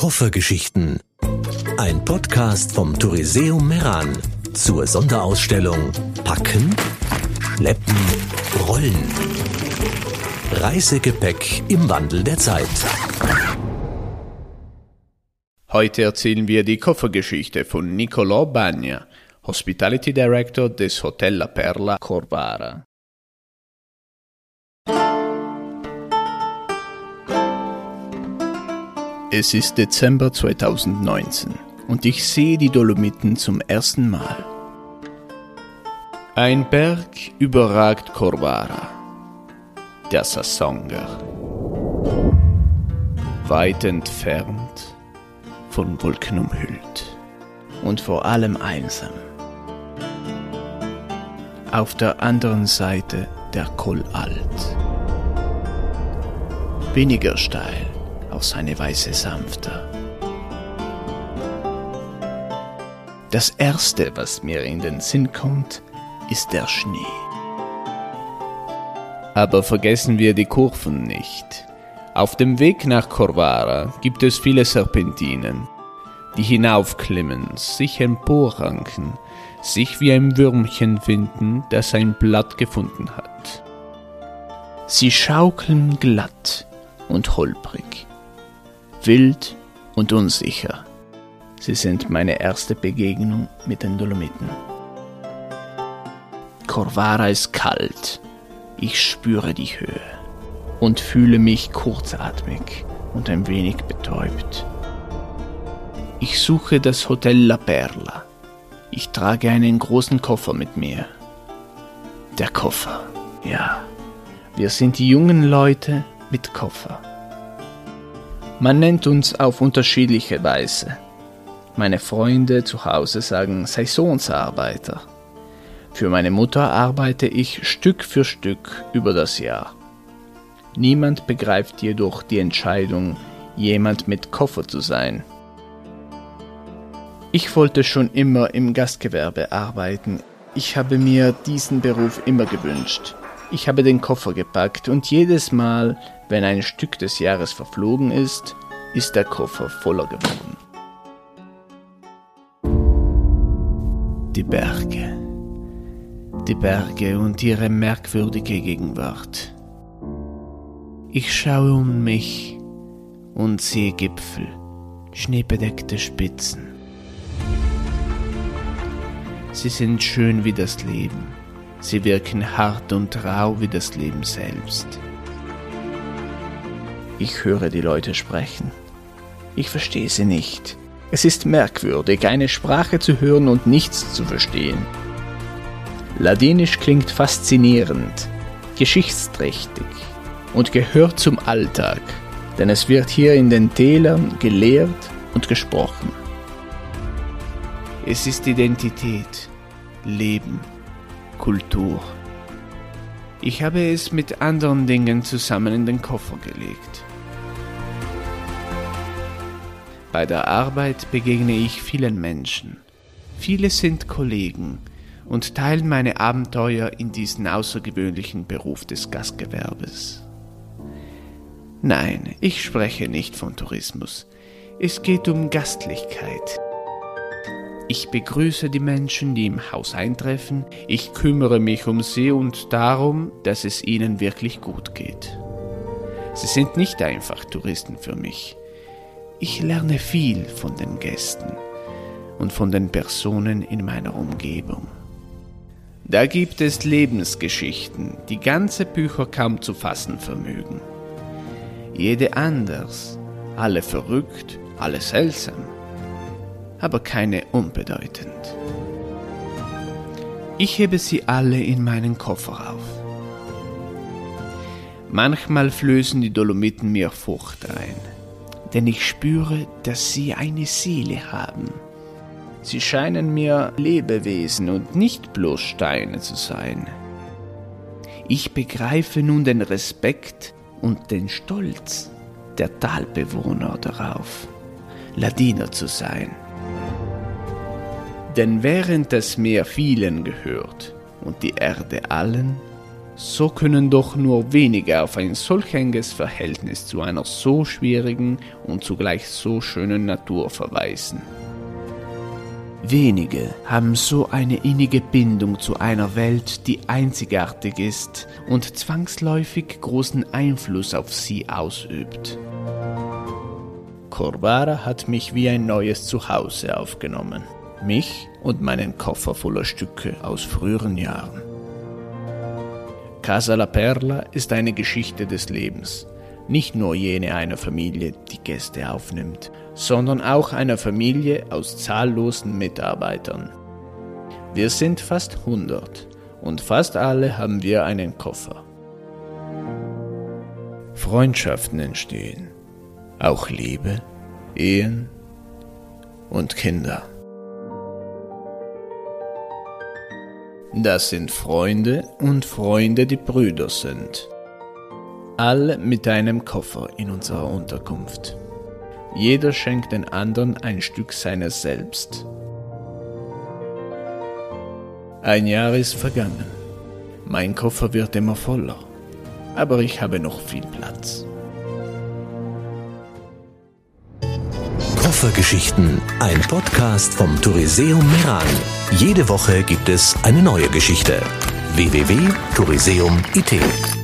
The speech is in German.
Koffergeschichten. Ein Podcast vom Touriseum Meran zur Sonderausstellung Packen, Schleppen, Rollen. Reisegepäck im Wandel der Zeit. Heute erzählen wir die Koffergeschichte von Nicolò Bagna, Hospitality Director des Hotel La Perla Corvara. Es ist Dezember 2019 und ich sehe die Dolomiten zum ersten Mal. Ein Berg überragt Corvara, der Sassonger. Weit entfernt, von Wolken umhüllt und vor allem einsam. Auf der anderen Seite der Col Alt. Weniger steil auch seine Weise sanfter. Das Erste, was mir in den Sinn kommt, ist der Schnee. Aber vergessen wir die Kurven nicht. Auf dem Weg nach Corvara gibt es viele Serpentinen, die hinaufklimmen, sich emporranken, sich wie ein Würmchen finden, das ein Blatt gefunden hat. Sie schaukeln glatt und holprig, wild und unsicher. Sie sind meine erste Begegnung mit den Dolomiten. Corvara ist kalt. Ich spüre die Höhe und fühle mich kurzatmig und ein wenig betäubt. Ich suche das Hotel La Perla. Ich trage einen großen Koffer mit mir. Der Koffer, ja. Wir sind die jungen Leute mit Koffer. Man nennt uns auf unterschiedliche Weise. Meine Freunde zu Hause sagen Saisonsarbeiter. Für meine Mutter arbeite ich Stück für Stück über das Jahr. Niemand begreift jedoch die Entscheidung, jemand mit Koffer zu sein. Ich wollte schon immer im Gastgewerbe arbeiten. Ich habe mir diesen Beruf immer gewünscht. Ich habe den Koffer gepackt und jedes Mal, wenn ein Stück des Jahres verflogen ist, ist der Koffer voller geworden. Die Berge. Die Berge und ihre merkwürdige Gegenwart. Ich schaue um mich und sehe Gipfel, schneebedeckte Spitzen. Sie sind schön wie das Leben. Sie wirken hart und rau wie das Leben selbst. Ich höre die Leute sprechen. Ich verstehe sie nicht. Es ist merkwürdig, eine Sprache zu hören und nichts zu verstehen. Ladinisch klingt faszinierend, geschichtsträchtig und gehört zum Alltag, denn es wird hier in den Tälern gelehrt und gesprochen. Es ist Identität, Leben, Kultur. Ich habe es mit anderen Dingen zusammen in den Koffer gelegt. Bei der Arbeit begegne ich vielen Menschen. Viele sind Kollegen und teilen meine Abenteuer in diesen außergewöhnlichen Beruf des Gastgewerbes. Nein, ich spreche nicht von Tourismus. Es geht um Gastlichkeit. Ich begrüße die Menschen, die im Haus eintreffen. Ich kümmere mich um sie und darum, dass es ihnen wirklich gut geht. Sie sind nicht einfach Touristen für mich. Ich lerne viel von den Gästen und von den Personen in meiner Umgebung. Da gibt es Lebensgeschichten, die ganze Bücher kaum zu fassen vermögen. Jede anders, alle verrückt, alle seltsam, aber keine unbedeutend. Ich hebe sie alle in meinen Koffer auf. Manchmal flößen die Dolomiten mir Furcht ein denn ich spüre, dass sie eine Seele haben. Sie scheinen mir Lebewesen und nicht bloß Steine zu sein. Ich begreife nun den Respekt und den Stolz der Talbewohner darauf, Ladiner zu sein. Denn während das Meer vielen gehört und die Erde allen, so können doch nur wenige auf ein solch enges Verhältnis zu einer so schwierigen und zugleich so schönen Natur verweisen. Wenige haben so eine innige Bindung zu einer Welt, die einzigartig ist und zwangsläufig großen Einfluss auf sie ausübt. Corvara hat mich wie ein neues Zuhause aufgenommen, mich und meinen Koffer voller Stücke aus früheren Jahren. Casa La Perla ist eine Geschichte des Lebens, nicht nur jene einer Familie, die Gäste aufnimmt, sondern auch einer Familie aus zahllosen Mitarbeitern. Wir sind fast 100 und fast alle haben wir einen Koffer. Freundschaften entstehen, auch Liebe, Ehen und Kinder. Das sind Freunde und Freunde, die Brüder sind. Alle mit einem Koffer in unserer Unterkunft. Jeder schenkt den anderen ein Stück seines Selbst. Ein Jahr ist vergangen. Mein Koffer wird immer voller, aber ich habe noch viel Platz. Koffergeschichten, ein Podcast vom Touriseum Meran. Jede Woche gibt es eine neue Geschichte. www.touriseum.it